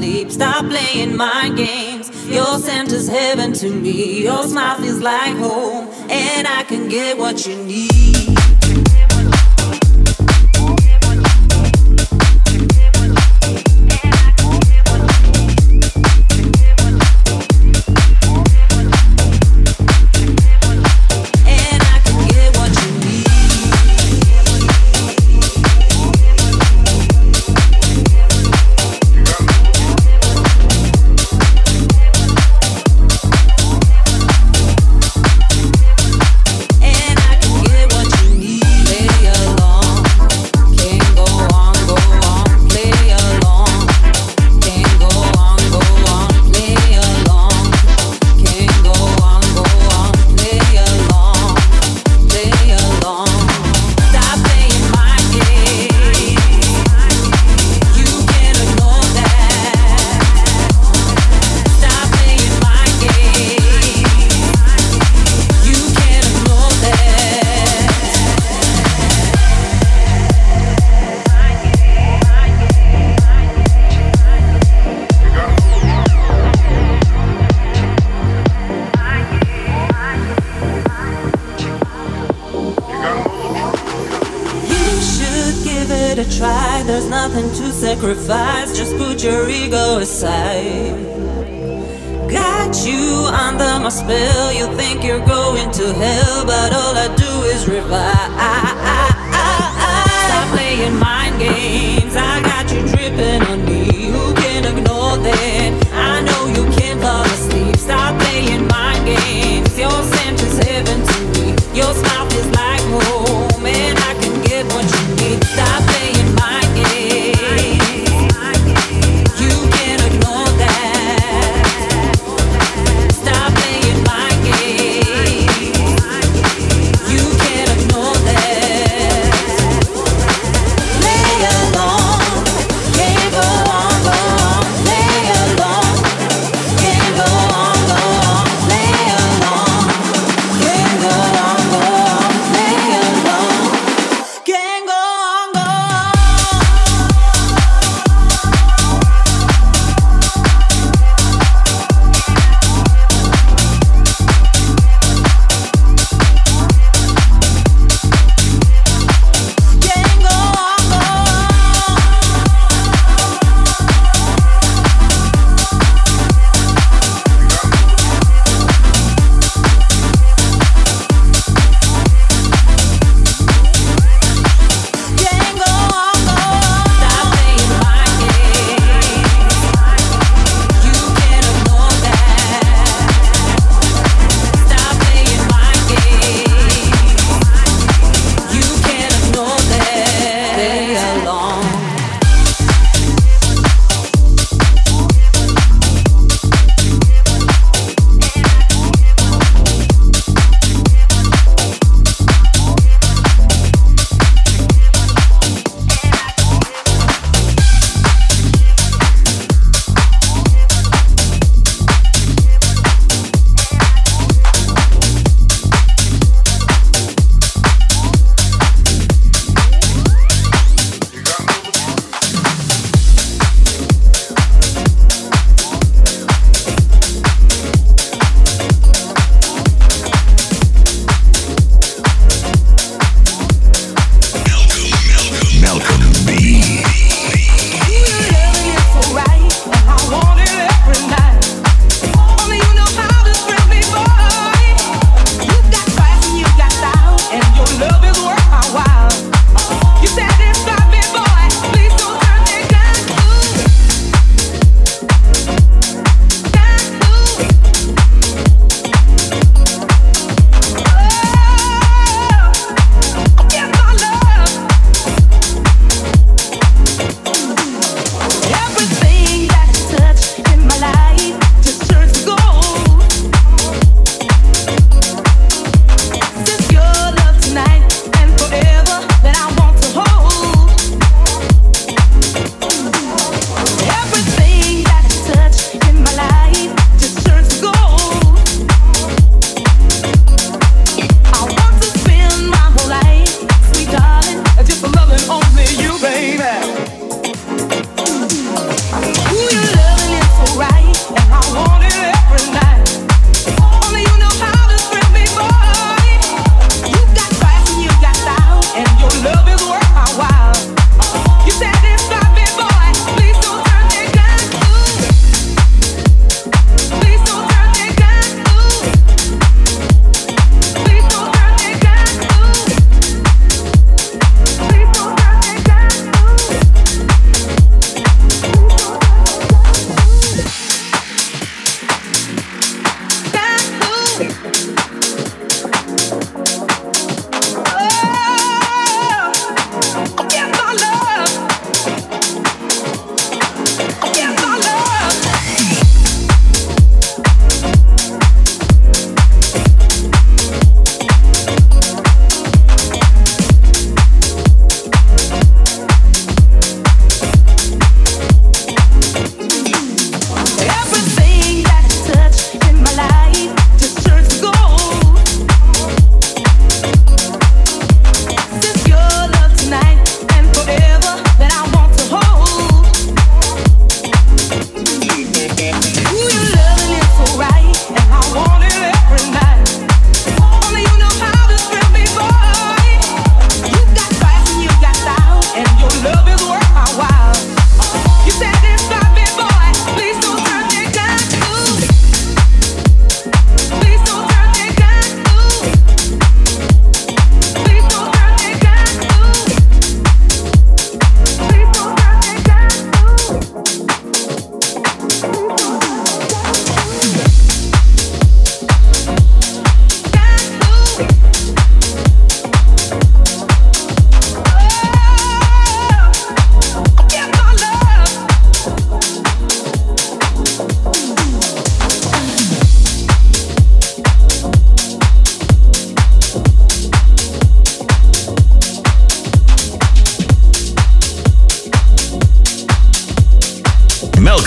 fall asleep. Stop playing mind games. Your scent is heaven to me. Your smile feels like home, and I can get what you need. Sacrifice, just put your ego aside. Got you under my spell, you think you're going to hell, but all I do is revive. Stop playing mind games, I got you dripping on me. Who can ignore that?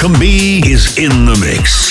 B is in the mix.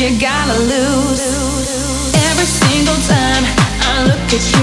you gotta lose. Every single time I look at you.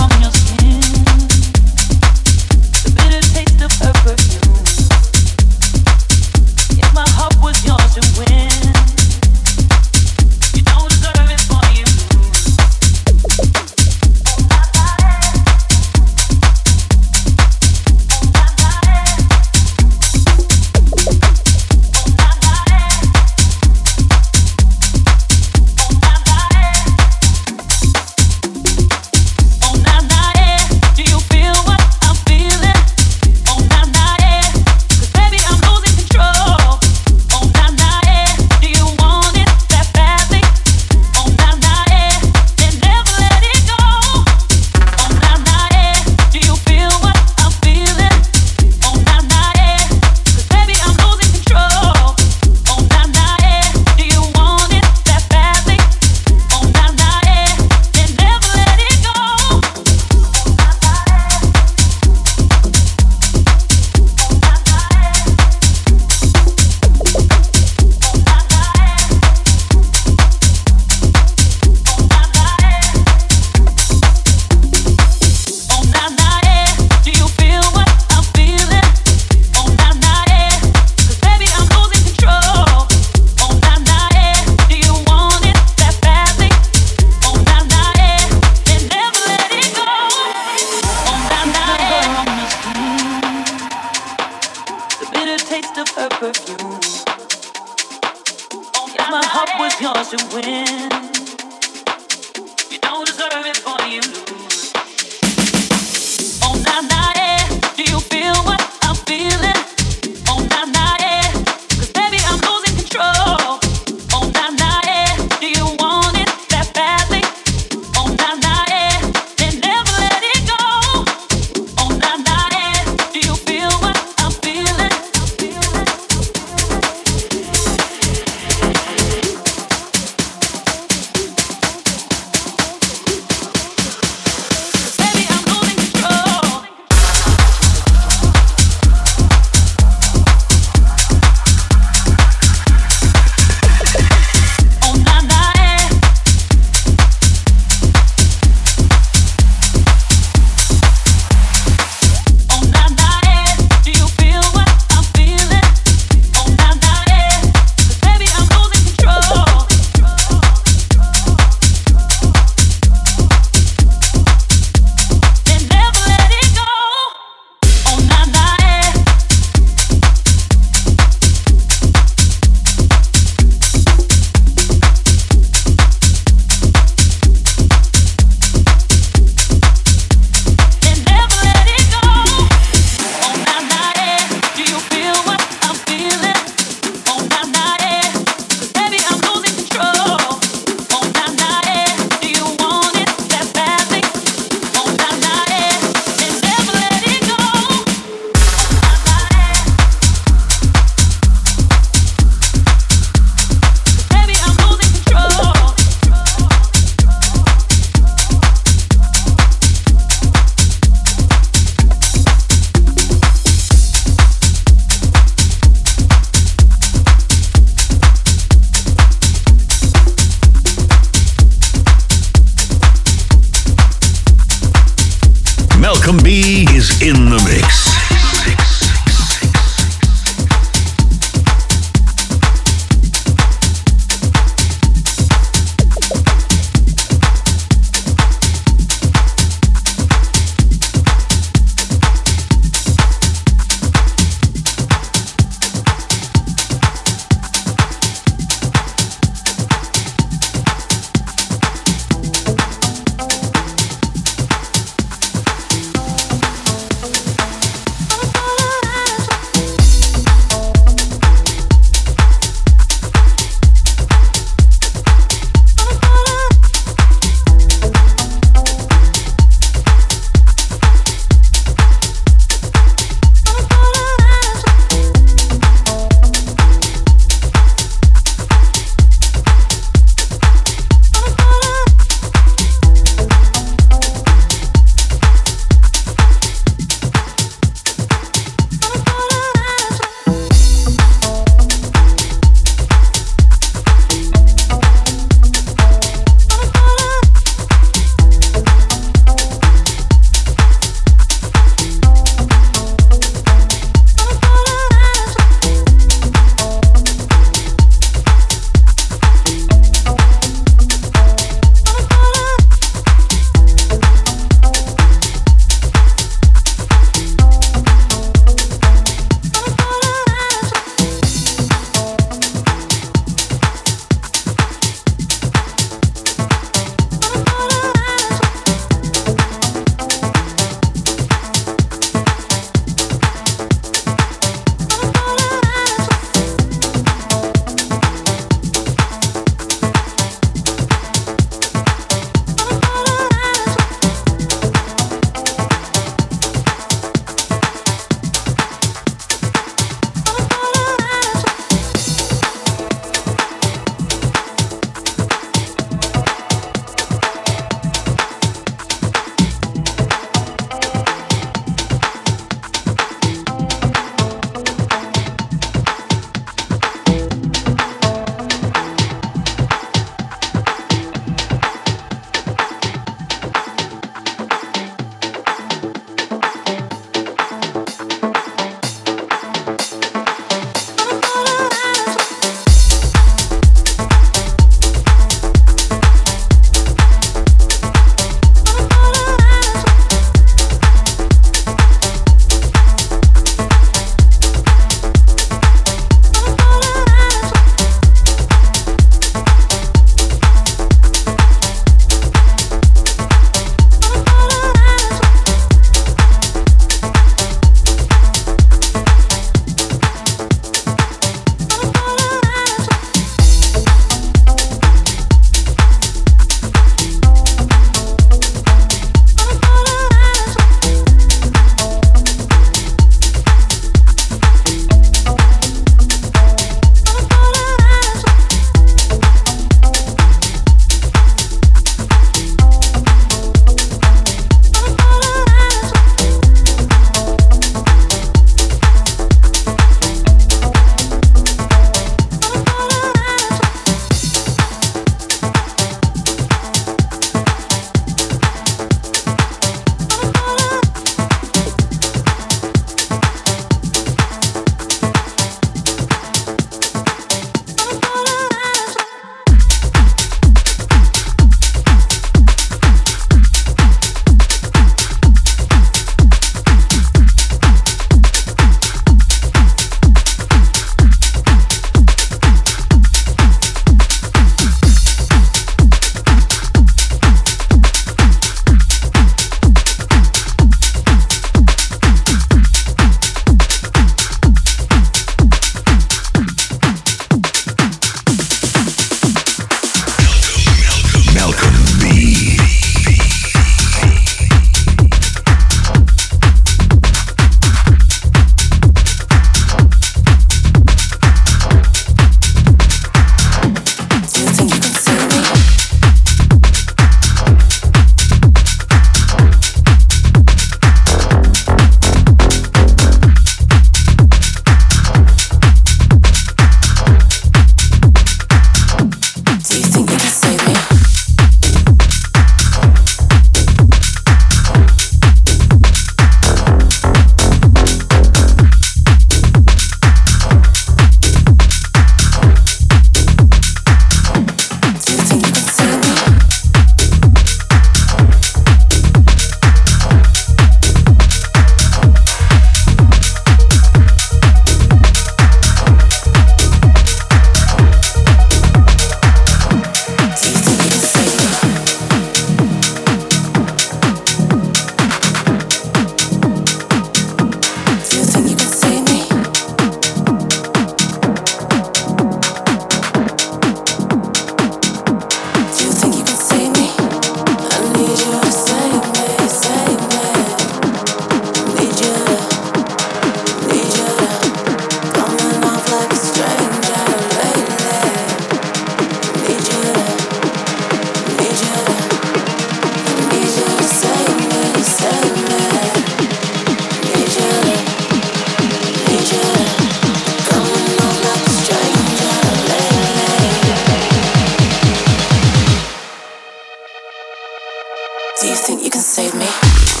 Do you think you can save me?